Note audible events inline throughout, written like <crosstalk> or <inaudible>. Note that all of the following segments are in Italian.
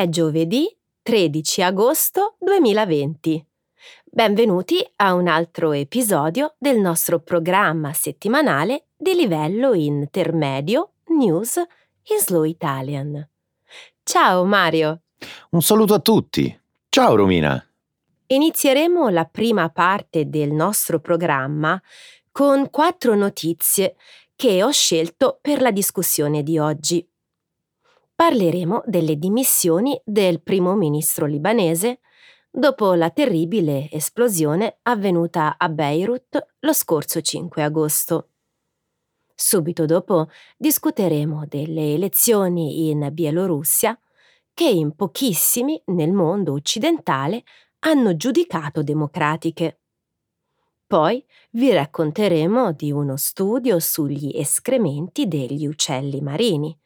È giovedì 13 agosto 2020. Benvenuti a un altro episodio del nostro programma settimanale di livello intermedio News in Slow Italian. Ciao Mario! Un saluto a tutti! Ciao Romina! Inizieremo la prima parte del nostro programma con quattro notizie che ho scelto per la discussione di oggi. Parleremo delle dimissioni del primo ministro libanese dopo la terribile esplosione avvenuta a Beirut lo scorso 5 agosto. Subito dopo discuteremo delle elezioni in Bielorussia che in pochissimi nel mondo occidentale hanno giudicato democratiche. Poi vi racconteremo di uno studio sugli escrementi degli uccelli marini,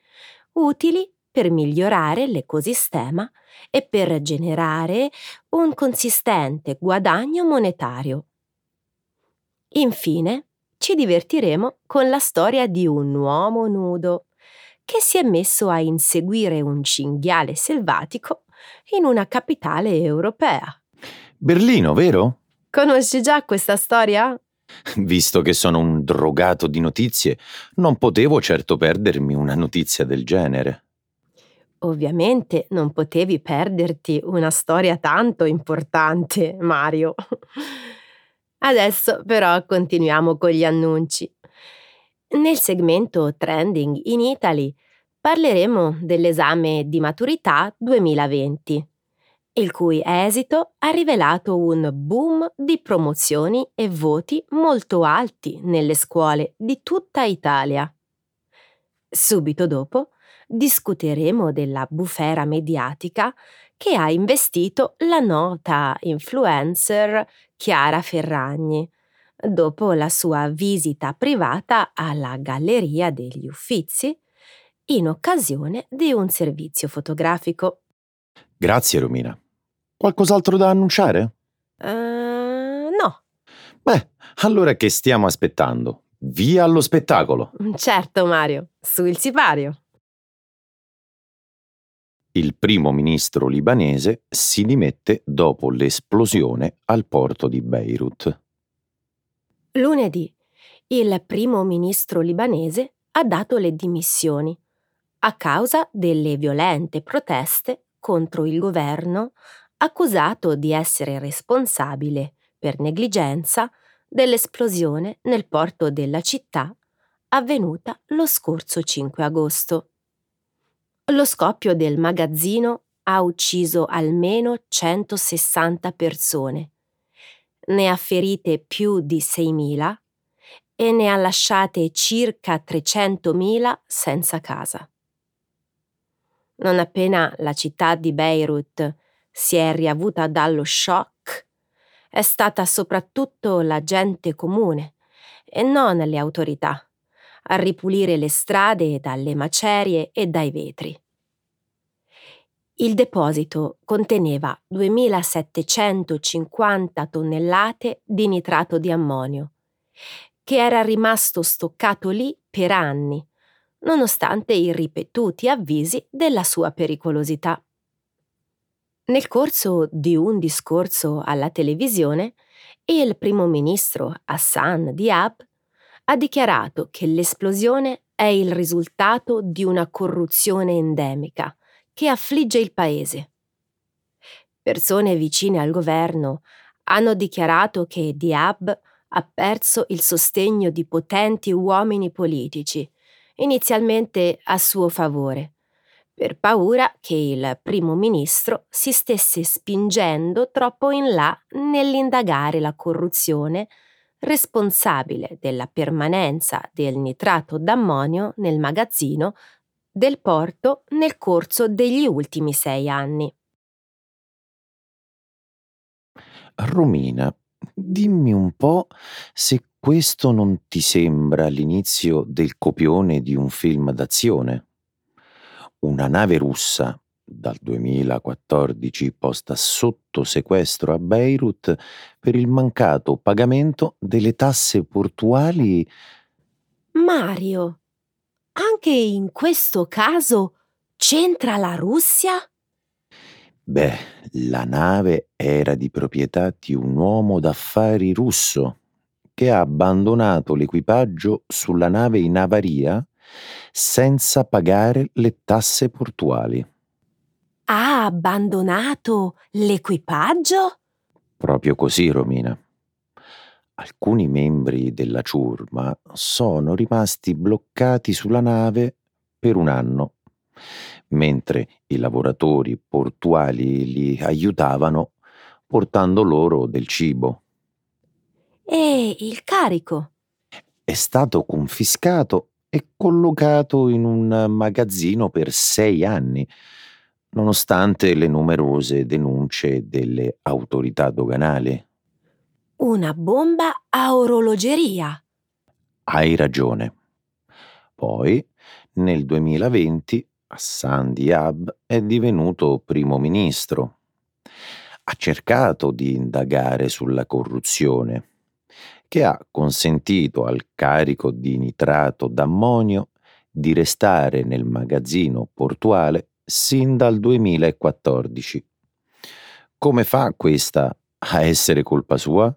utili per migliorare l'ecosistema e per generare un consistente guadagno monetario. Infine, ci divertiremo con la storia di un uomo nudo che si è messo a inseguire un cinghiale selvatico in una capitale europea. Berlino, vero? Conosci già questa storia? Visto che sono un drogato di notizie, non potevo certo perdermi una notizia del genere. Ovviamente non potevi perderti una storia tanto importante, <laughs> Mario. Adesso però continuiamo con gli annunci. Nel segmento Trending in Italy parleremo dell'esame di maturità 2020 il cui esito ha rivelato un boom di promozioni e voti molto alti nelle scuole di tutta Italia. Subito dopo discuteremo della bufera mediatica che ha investito la nota influencer Chiara Ferragni dopo la sua visita privata alla Galleria degli Uffizi in occasione di un servizio fotografico. Grazie Romina. Qualcos'altro da annunciare? Uh, no. Beh, allora che stiamo aspettando? Via allo spettacolo! Certo, Mario, su il sipario. Il primo ministro libanese si dimette dopo l'esplosione al porto di Beirut. Lunedì, il primo ministro libanese ha dato le dimissioni a causa delle violente proteste contro il governo accusato di essere responsabile, per negligenza, dell'esplosione nel porto della città avvenuta lo scorso 5 agosto. Lo scoppio del magazzino ha ucciso almeno 160 persone, ne ha ferite più di 6.000 e ne ha lasciate circa 300.000 senza casa. Non appena la città di Beirut si è riavuta dallo shock è stata soprattutto la gente comune e non le autorità a ripulire le strade dalle macerie e dai vetri. Il deposito conteneva 2750 tonnellate di nitrato di ammonio, che era rimasto stoccato lì per anni, nonostante i ripetuti avvisi della sua pericolosità. Nel corso di un discorso alla televisione, il primo ministro Hassan Diab ha dichiarato che l'esplosione è il risultato di una corruzione endemica che affligge il paese. Persone vicine al governo hanno dichiarato che Diab ha perso il sostegno di potenti uomini politici, inizialmente a suo favore, per paura che il primo ministro si stesse spingendo troppo in là nell'indagare la corruzione responsabile della permanenza del nitrato d'ammonio nel magazzino del porto nel corso degli ultimi sei anni. Romina, dimmi un po' se questo non ti sembra l'inizio del copione di un film d'azione una nave russa dal 2014 posta sotto sequestro a Beirut per il mancato pagamento delle tasse portuali. Mario, anche in questo caso c'entra la Russia? Beh, la nave era di proprietà di un uomo d'affari russo che ha abbandonato l'equipaggio sulla nave in avaria senza pagare le tasse portuali. Ha abbandonato l'equipaggio? Proprio così, Romina. Alcuni membri della ciurma sono rimasti bloccati sulla nave per un anno mentre i lavoratori portuali li aiutavano portando loro del cibo. E il carico? È stato confiscato e collocato in un magazzino per sei anni, nonostante le numerose denunce delle autorità doganali. Una bomba a orologeria. Hai ragione. Poi, nel 2020, Hassan Diab è divenuto primo ministro. Ha cercato di indagare sulla corruzione, che ha consentito al carico di nitrato d'ammonio di restare nel magazzino portuale sin dal 2014. Come fa questa a essere colpa sua?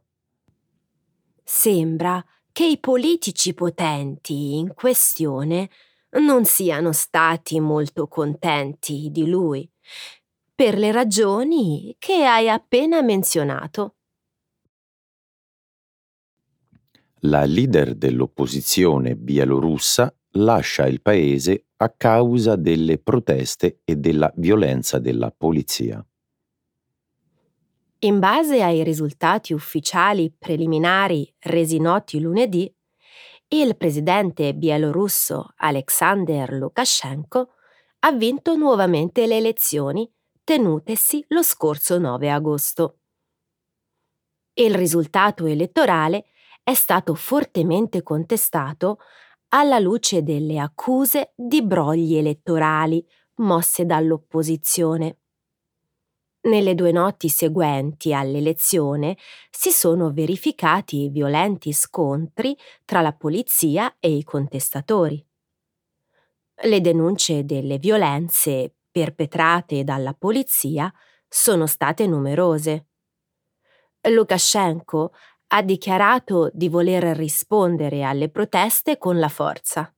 Sembra che i politici potenti in questione non siano stati molto contenti di lui, per le ragioni che hai appena menzionato. La leader dell'opposizione bielorussa lascia il paese a causa delle proteste e della violenza della polizia. In base ai risultati ufficiali preliminari resi noti lunedì, il presidente bielorusso Alexander Lukashenko ha vinto nuovamente le elezioni tenutesi lo scorso 9 agosto. Il risultato elettorale è stato fortemente contestato alla luce delle accuse di brogli elettorali mosse dall'opposizione. Nelle due notti seguenti all'elezione si sono verificati violenti scontri tra la polizia e i contestatori. Le denunce delle violenze perpetrate dalla polizia sono state numerose. Lukashenko ha dichiarato di voler rispondere alle proteste con la forza,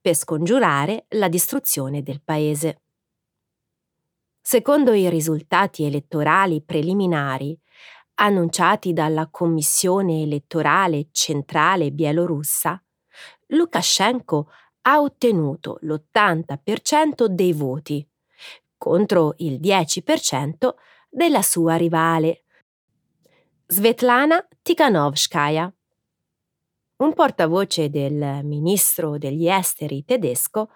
per scongiurare la distruzione del paese. Secondo i risultati elettorali preliminari annunciati dalla Commissione elettorale centrale bielorussa, Lukashenko ha ottenuto l'80% dei voti, contro il 10% della sua rivale, Svetlana Tikhanovskaya. Un portavoce del ministro degli esteri tedesco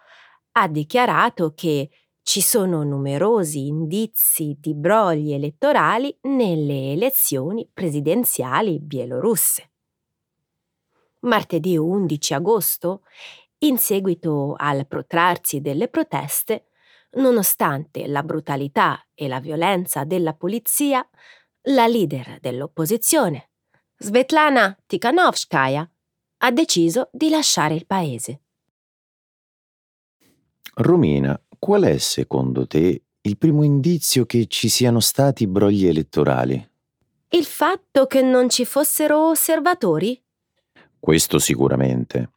ha dichiarato che ci sono numerosi indizi di brogli elettorali nelle elezioni presidenziali bielorusse. Martedì 11 agosto, in seguito al protrarsi delle proteste, nonostante la brutalità e la violenza della polizia, la leader dell'opposizione, Svetlana Tikhanovskaya, ha deciso di lasciare il paese. Romina, Qual è, secondo te, il primo indizio che ci siano stati brogli elettorali? Il fatto che non ci fossero osservatori? Questo sicuramente.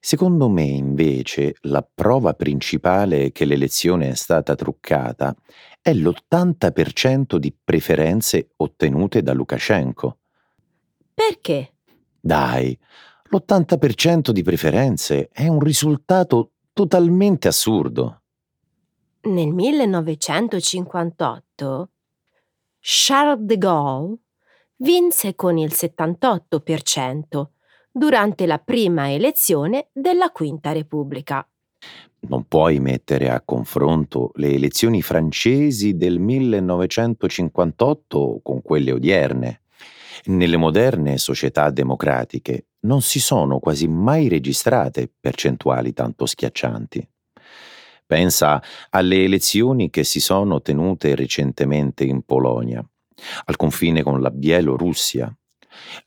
Secondo me, invece, la prova principale che l'elezione è stata truccata è l'80% di preferenze ottenute da Lukashenko. Perché? Dai, l'80% di preferenze è un risultato totalmente assurdo. Nel 1958 Charles de Gaulle vinse con il 78% durante la prima elezione della Quinta Repubblica. Non puoi mettere a confronto le elezioni francesi del 1958 con quelle odierne. Nelle moderne società democratiche non si sono quasi mai registrate percentuali tanto schiaccianti. Pensa alle elezioni che si sono tenute recentemente in Polonia, al confine con la Bielorussia.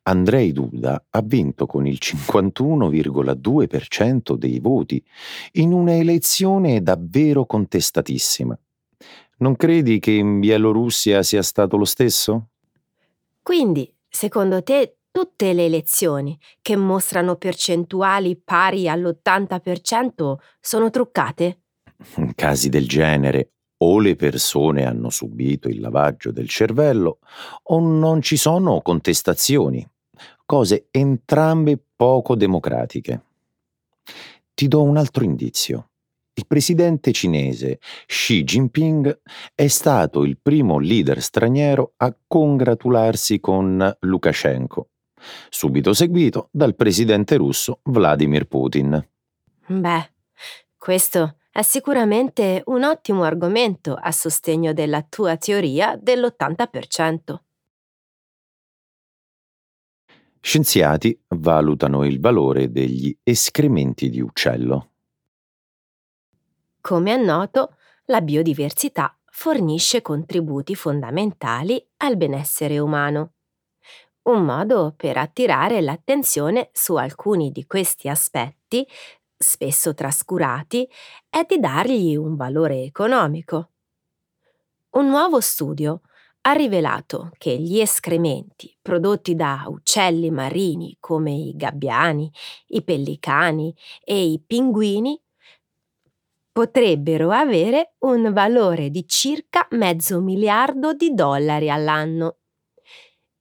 Andrei Duda ha vinto con il 51,2% dei voti in una elezione davvero contestatissima. Non credi che in Bielorussia sia stato lo stesso? Quindi, secondo te, tutte le elezioni che mostrano percentuali pari all'80% sono truccate? In casi del genere o le persone hanno subito il lavaggio del cervello o non ci sono contestazioni, cose entrambe poco democratiche. Ti do un altro indizio. Il presidente cinese Xi Jinping è stato il primo leader straniero a congratularsi con Lukashenko, subito seguito dal presidente russo Vladimir Putin. Beh, questo è sicuramente un ottimo argomento a sostegno della tua teoria dell'80%. Scienziati valutano il valore degli escrementi di uccello. Come è noto, la biodiversità fornisce contributi fondamentali al benessere umano. Un modo per attirare l'attenzione su alcuni di questi aspetti, spesso trascurati, è di dargli un valore economico. Un nuovo studio ha rivelato che gli escrementi prodotti da uccelli marini come i gabbiani, i pellicani e i pinguini potrebbero avere un valore di circa mezzo miliardo di dollari all'anno.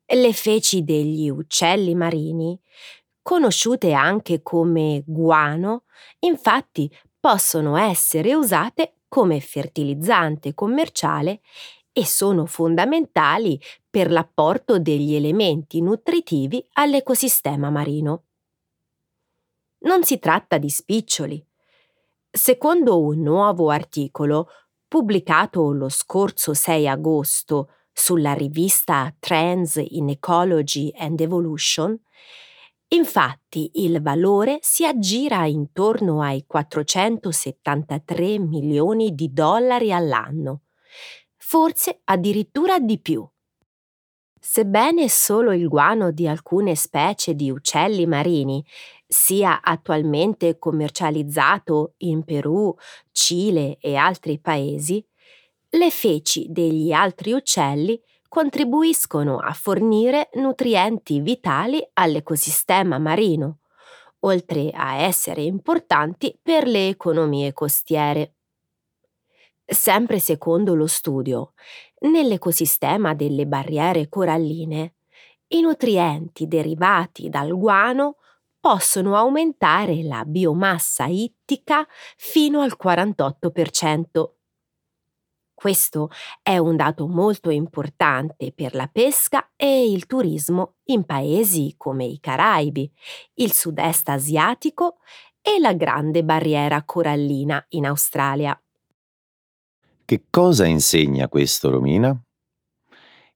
Le feci degli uccelli marini, conosciute anche come guano, infatti possono essere usate come fertilizzante commerciale e sono fondamentali per l'apporto degli elementi nutritivi all'ecosistema marino. Non si tratta di spiccioli. Secondo un nuovo articolo pubblicato lo scorso 6 agosto sulla rivista Trends in Ecology and Evolution, infatti il valore si aggira intorno ai 473 milioni di dollari all'anno, forse addirittura di più. Sebbene solo il guano di alcune specie di uccelli marini sia attualmente commercializzato in Perù, Cile e altri paesi, le feci degli altri uccelli contribuiscono a fornire nutrienti vitali all'ecosistema marino, oltre a essere importanti per le economie costiere. Sempre secondo lo studio, nell'ecosistema delle barriere coralline, i nutrienti derivati dal guano possono aumentare la biomassa ittica fino al 48%. Questo è un dato molto importante per la pesca e il turismo in paesi come i Caraibi, il sud-est asiatico e la Grande Barriera Corallina in Australia. Che cosa insegna questo, Romina?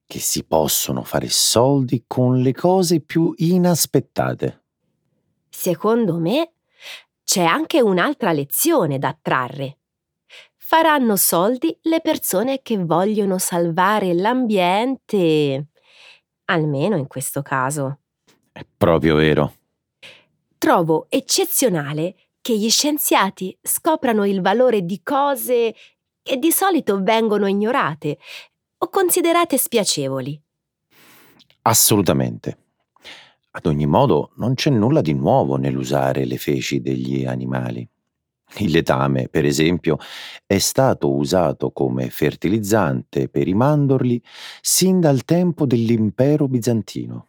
Che si possono fare soldi con le cose più inaspettate. Secondo me c'è anche un'altra lezione da trarre. Faranno soldi le persone che vogliono salvare l'ambiente, almeno in questo caso. È proprio vero. Trovo eccezionale che gli scienziati scoprano il valore di cose che di solito vengono ignorate o considerate spiacevoli. Assolutamente. Ad ogni modo, non c'è nulla di nuovo nell'usare le feci degli animali. Il letame, per esempio, è stato usato come fertilizzante per i mandorli sin dal tempo dell'impero bizantino.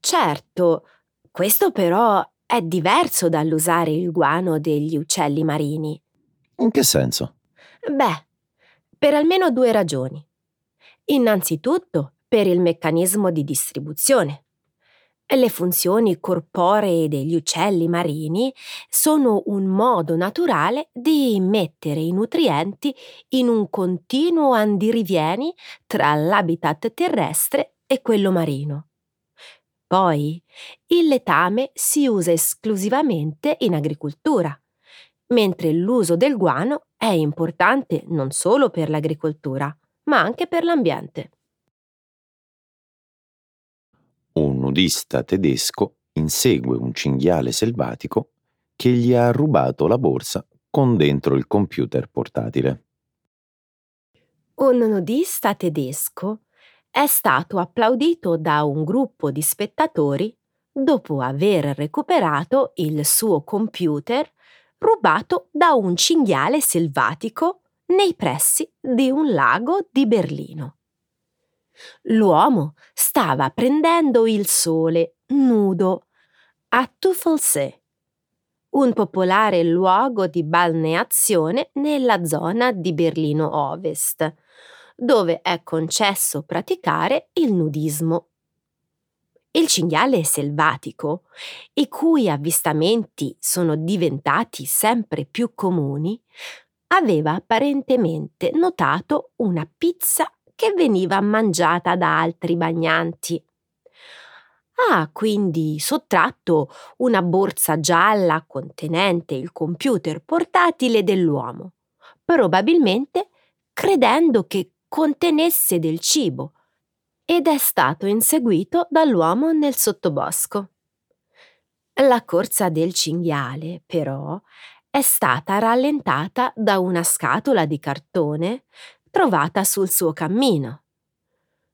Certo, questo però è diverso dall'usare il guano degli uccelli marini. In che senso? Beh, per almeno due ragioni. Innanzitutto per il meccanismo di distribuzione. Le funzioni corporee degli uccelli marini sono un modo naturale di immettere i nutrienti in un continuo andirivieni tra l'habitat terrestre e quello marino. Poi, il letame si usa esclusivamente in agricoltura, mentre l'uso del guano è importante non solo per l'agricoltura, ma anche per l'ambiente. Un nudista tedesco insegue un cinghiale selvatico che gli ha rubato la borsa con dentro il computer portatile. Un nudista tedesco è stato applaudito da un gruppo di spettatori dopo aver recuperato il suo computer rubato da un cinghiale selvatico nei pressi di un lago di Berlino. L'uomo stava prendendo il sole nudo a Tuffelsee, un popolare luogo di balneazione nella zona di Berlino Ovest, dove è concesso praticare il nudismo. Il cinghiale selvatico, i cui avvistamenti sono diventati sempre più comuni, aveva apparentemente notato una pizza che veniva mangiata da altri bagnanti. Ha quindi sottratto una borsa gialla contenente il computer portatile dell'uomo, probabilmente credendo che contenesse del cibo ed è stato inseguito dall'uomo nel sottobosco. La corsa del cinghiale, però, è stata rallentata da una scatola di cartone trovata sul suo cammino.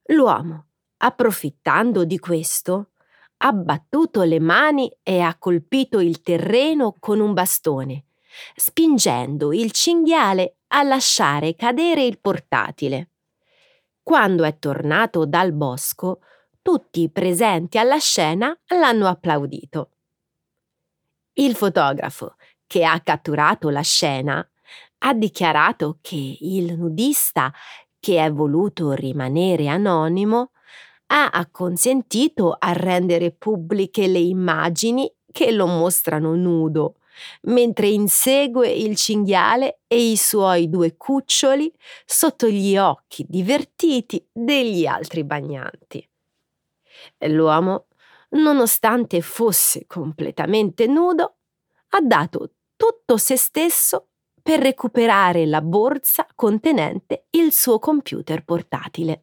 L'uomo, approfittando di questo, ha battuto le mani e ha colpito il terreno con un bastone, spingendo il cinghiale a lasciare cadere il portatile. Quando è tornato dal bosco, tutti i presenti alla scena l'hanno applaudito. Il fotografo, che ha catturato la scena, ha dichiarato che il nudista, che è voluto rimanere anonimo, ha acconsentito a rendere pubbliche le immagini che lo mostrano nudo mentre insegue il cinghiale e i suoi due cuccioli sotto gli occhi divertiti degli altri bagnanti. L'uomo, nonostante fosse completamente nudo, ha dato tutto se stesso per recuperare la borsa contenente il suo computer portatile.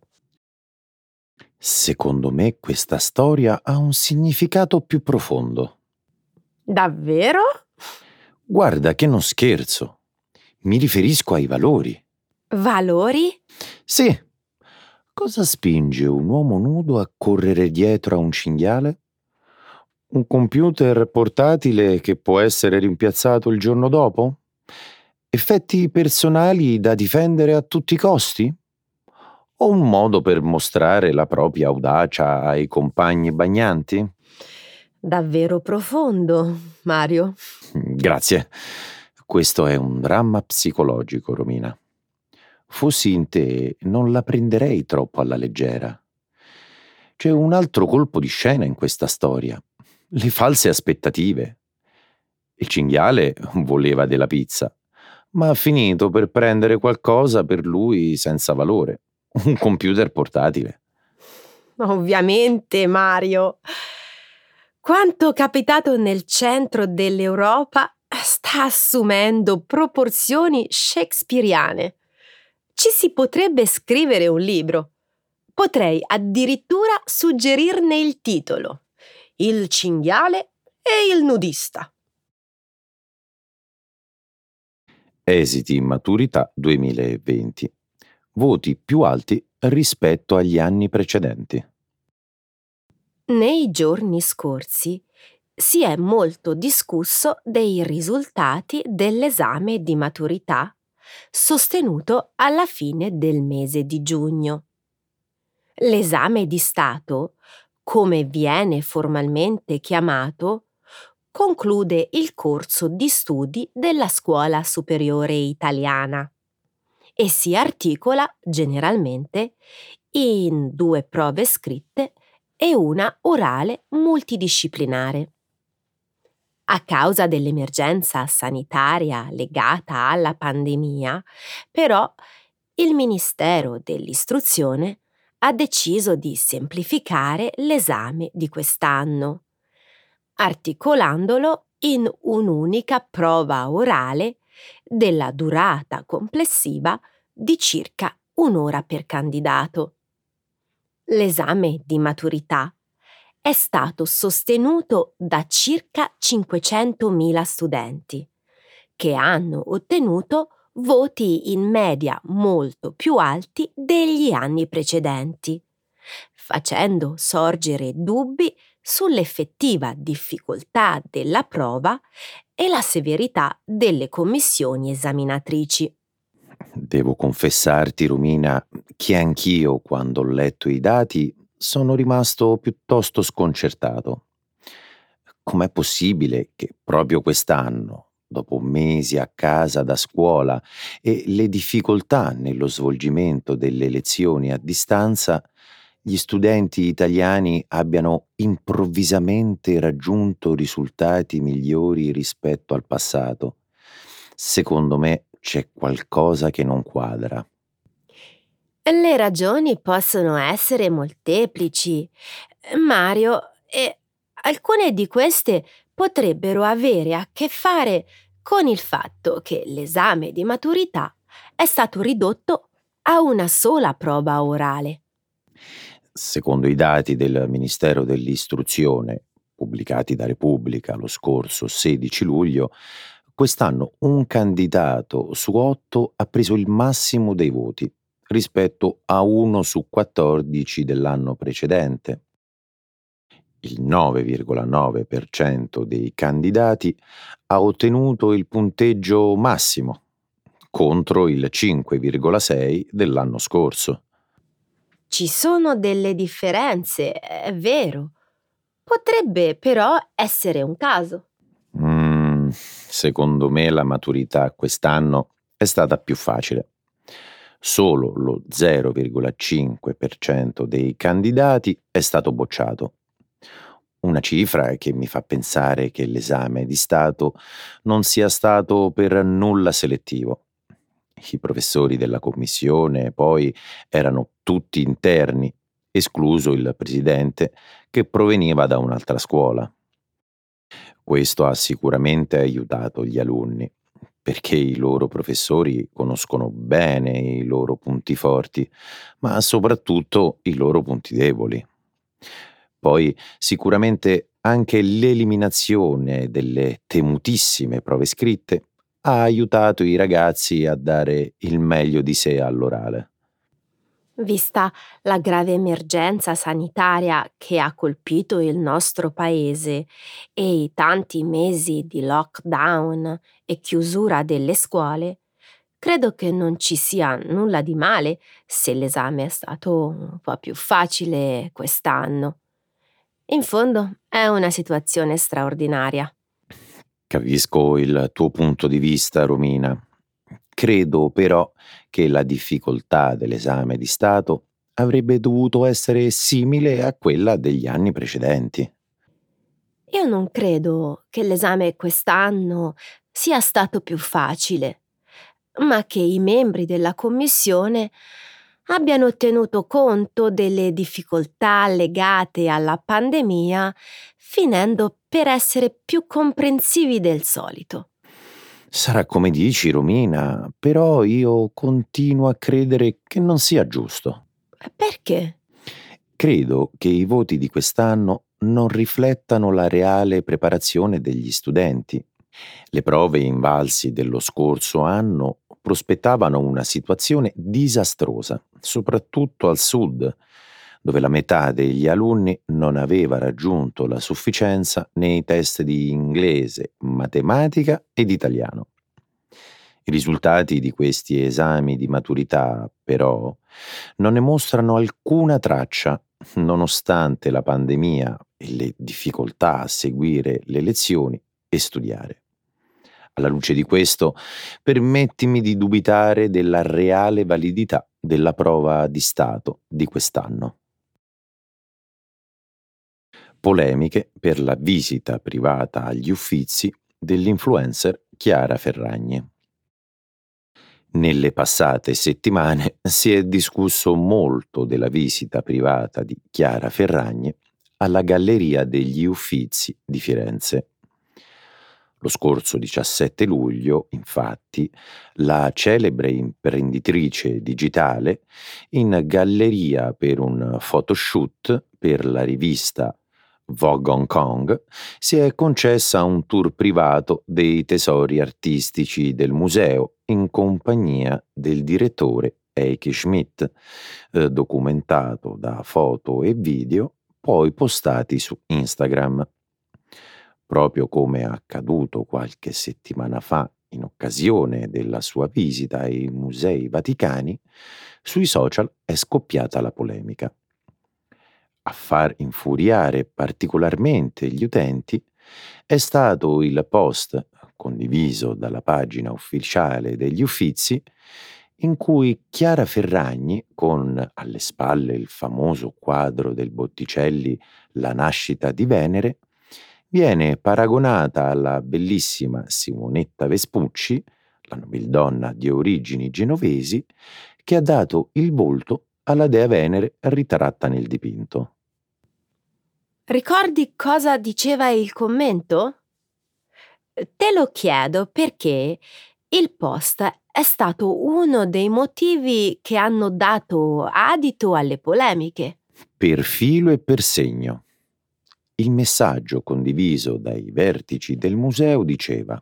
Secondo me questa storia ha un significato più profondo. Davvero? Guarda che non scherzo. Mi riferisco ai valori. Valori? Sì. Cosa spinge un uomo nudo a correre dietro a un cinghiale? Un computer portatile che può essere rimpiazzato il giorno dopo? Effetti personali da difendere a tutti i costi? O un modo per mostrare la propria audacia ai compagni bagnanti? Davvero profondo, Mario. Grazie. Questo è un dramma psicologico, Romina. Fossi in te, non la prenderei troppo alla leggera. C'è un altro colpo di scena in questa storia. Le false aspettative. Il cinghiale voleva della pizza, ma ha finito per prendere qualcosa per lui senza valore. <laughs> Un computer portatile. Ovviamente, Mario. Quanto capitato nel centro dell'Europa sta assumendo proporzioni shakespeariane. Ci si potrebbe scrivere un libro. Potrei addirittura suggerirne il titolo. Il cinghiale e il nudista. Esiti in maturità 2020. Voti più alti rispetto agli anni precedenti. Nei giorni scorsi si è molto discusso dei risultati dell'esame di maturità sostenuto alla fine del mese di giugno. L'esame di Stato, come viene formalmente chiamato, conclude il corso di studi della scuola superiore italiana e si articola generalmente in due prove scritte e una orale multidisciplinare. A causa dell'emergenza sanitaria legata alla pandemia, però, il Ministero dell'Istruzione ha deciso di semplificare l'esame di quest'anno, articolandolo in un'unica prova orale della durata complessiva di circa un'ora per candidato. L'esame di maturità è stato sostenuto da circa 500.000 studenti, che hanno ottenuto voti in media molto più alti degli anni precedenti, facendo sorgere dubbi sull'effettiva difficoltà della prova e la severità delle commissioni esaminatrici. Devo confessarti, Romina, che anch'io, quando ho letto i dati, sono rimasto piuttosto sconcertato. Com'è possibile che proprio quest'anno, dopo mesi a casa da scuola e le difficoltà nello svolgimento delle lezioni a distanza, gli studenti italiani abbiano improvvisamente raggiunto risultati migliori rispetto al passato. Secondo me c'è qualcosa che non quadra. Le ragioni possono essere molteplici, Mario, e alcune di queste potrebbero avere a che fare con il fatto che l'esame di maturità è stato ridotto a una sola prova orale. Secondo i dati del Ministero dell'Istruzione, pubblicati da Repubblica lo scorso 16 luglio, quest'anno un candidato su otto ha preso il massimo dei voti rispetto a uno su 14 dell'anno precedente. Il 9,9% dei candidati ha ottenuto il punteggio massimo contro il 5,6 dell'anno scorso. Ci sono delle differenze, è vero. Potrebbe però essere un caso. Mm, secondo me la maturità quest'anno è stata più facile. Solo lo 0,5% dei candidati è stato bocciato. Una cifra che mi fa pensare che l'esame di Stato non sia stato per nulla selettivo. I professori della commissione poi erano tutti interni, escluso il presidente che proveniva da un'altra scuola. Questo ha sicuramente aiutato gli alunni, perché i loro professori conoscono bene i loro punti forti, ma soprattutto i loro punti deboli. Poi sicuramente anche l'eliminazione delle temutissime prove scritte ha aiutato i ragazzi a dare il meglio di sé all'orale. Vista la grave emergenza sanitaria che ha colpito il nostro paese e i tanti mesi di lockdown e chiusura delle scuole, credo che non ci sia nulla di male se l'esame è stato un po' più facile quest'anno. In fondo è una situazione straordinaria. Capisco il tuo punto di vista, Romina. Credo però che la difficoltà dell'esame di Stato avrebbe dovuto essere simile a quella degli anni precedenti. Io non credo che l'esame quest'anno sia stato più facile, ma che i membri della Commissione abbiano tenuto conto delle difficoltà legate alla pandemia, finendo per essere più comprensivi del solito. Sarà come dici, Romina, però io continuo a credere che non sia giusto. Perché? Credo che i voti di quest'anno non riflettano la reale preparazione degli studenti. Le prove invalsi dello scorso anno prospettavano una situazione disastrosa, soprattutto al sud, dove la metà degli alunni non aveva raggiunto la sufficienza nei test di inglese, matematica ed italiano. I risultati di questi esami di maturità, però, non ne mostrano alcuna traccia, nonostante la pandemia e le difficoltà a seguire le lezioni e studiare. Alla luce di questo, permettimi di dubitare della reale validità della prova di Stato di quest'anno. Polemiche per la visita privata agli uffizi dell'influencer Chiara Ferragni. Nelle passate settimane si è discusso molto della visita privata di Chiara Ferragni alla Galleria degli Uffizi di Firenze. Lo scorso 17 luglio, infatti, la celebre imprenditrice digitale, in galleria per un photoshoot per la rivista Vogue Hong Kong, si è concessa un tour privato dei tesori artistici del museo in compagnia del direttore Eike Schmidt, eh, documentato da foto e video poi postati su Instagram. Proprio come accaduto qualche settimana fa in occasione della sua visita ai musei vaticani, sui social è scoppiata la polemica. A far infuriare particolarmente gli utenti è stato il post condiviso dalla pagina ufficiale degli Uffizi in cui Chiara Ferragni, con alle spalle il famoso quadro del Botticelli La nascita di Venere, viene paragonata alla bellissima Simonetta Vespucci, la nobildonna di origini genovesi, che ha dato il volto alla dea Venere ritratta nel dipinto. Ricordi cosa diceva il commento? Te lo chiedo perché il post è stato uno dei motivi che hanno dato adito alle polemiche. Per filo e per segno. Il messaggio condiviso dai vertici del museo diceva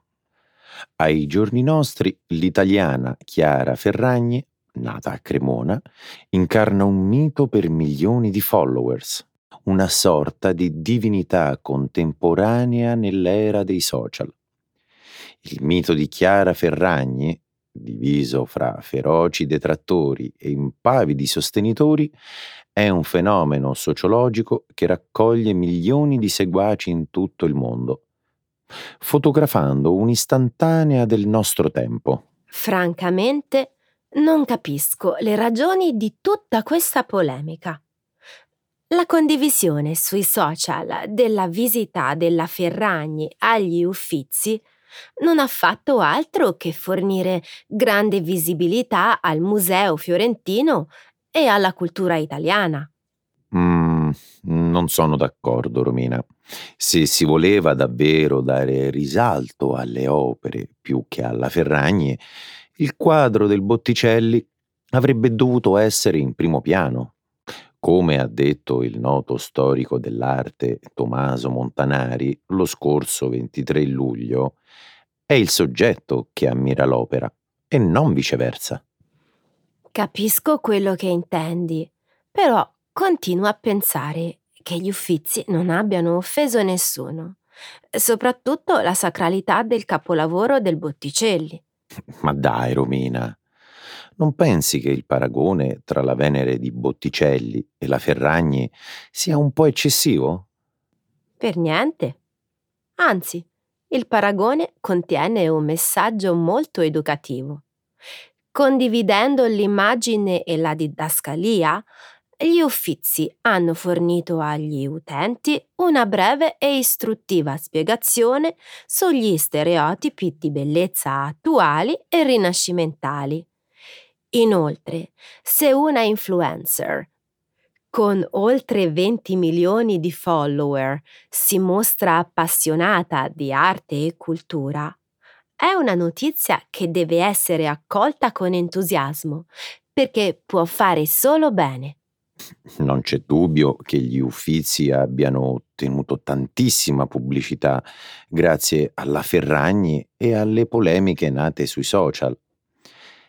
ai giorni nostri l'italiana Chiara Ferragni nata a Cremona, incarna un mito per milioni di followers, una sorta di divinità contemporanea nell'era dei social. Il mito di Chiara Ferragni, diviso fra feroci detrattori e impavidi sostenitori, è un fenomeno sociologico che raccoglie milioni di seguaci in tutto il mondo, fotografando un'istantanea del nostro tempo. Francamente, non capisco le ragioni di tutta questa polemica. La condivisione sui social della visita della Ferragni agli Uffizi non ha fatto altro che fornire grande visibilità al Museo fiorentino e alla cultura italiana. Mm, non sono d'accordo, Romina. Se si voleva davvero dare risalto alle opere più che alla Ferragni, il quadro del Botticelli avrebbe dovuto essere in primo piano. Come ha detto il noto storico dell'arte Tommaso Montanari lo scorso 23 luglio, è il soggetto che ammira l'opera e non viceversa. Capisco quello che intendi, però continuo a pensare che gli uffizi non abbiano offeso nessuno, soprattutto la sacralità del capolavoro del Botticelli. Ma dai, Romina, non pensi che il paragone tra la Venere di Botticelli e la Ferragni sia un po' eccessivo? Per niente. Anzi, il paragone contiene un messaggio molto educativo. Condividendo l'immagine e la didascalia, gli Uffizi hanno fornito agli utenti una breve e istruttiva spiegazione sugli stereotipi di bellezza attuali e rinascimentali. Inoltre, se una influencer con oltre 20 milioni di follower si mostra appassionata di arte e cultura, è una notizia che deve essere accolta con entusiasmo, perché può fare solo bene. Non c'è dubbio che gli Uffizi abbiano ottenuto tantissima pubblicità grazie alla Ferragni e alle polemiche nate sui social.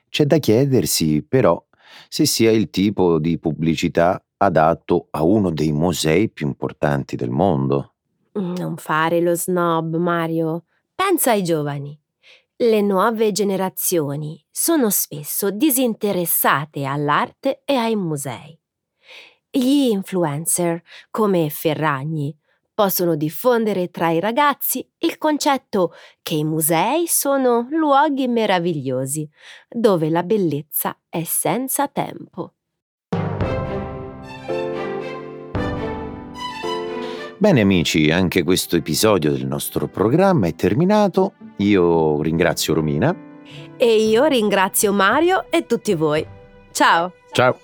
C'è da chiedersi però se sia il tipo di pubblicità adatto a uno dei musei più importanti del mondo. Non fare lo snob, Mario. Pensa ai giovani. Le nuove generazioni sono spesso disinteressate all'arte e ai musei. Gli influencer, come Ferragni, possono diffondere tra i ragazzi il concetto che i musei sono luoghi meravigliosi, dove la bellezza è senza tempo. Bene amici, anche questo episodio del nostro programma è terminato. Io ringrazio Romina. E io ringrazio Mario e tutti voi. Ciao. Ciao.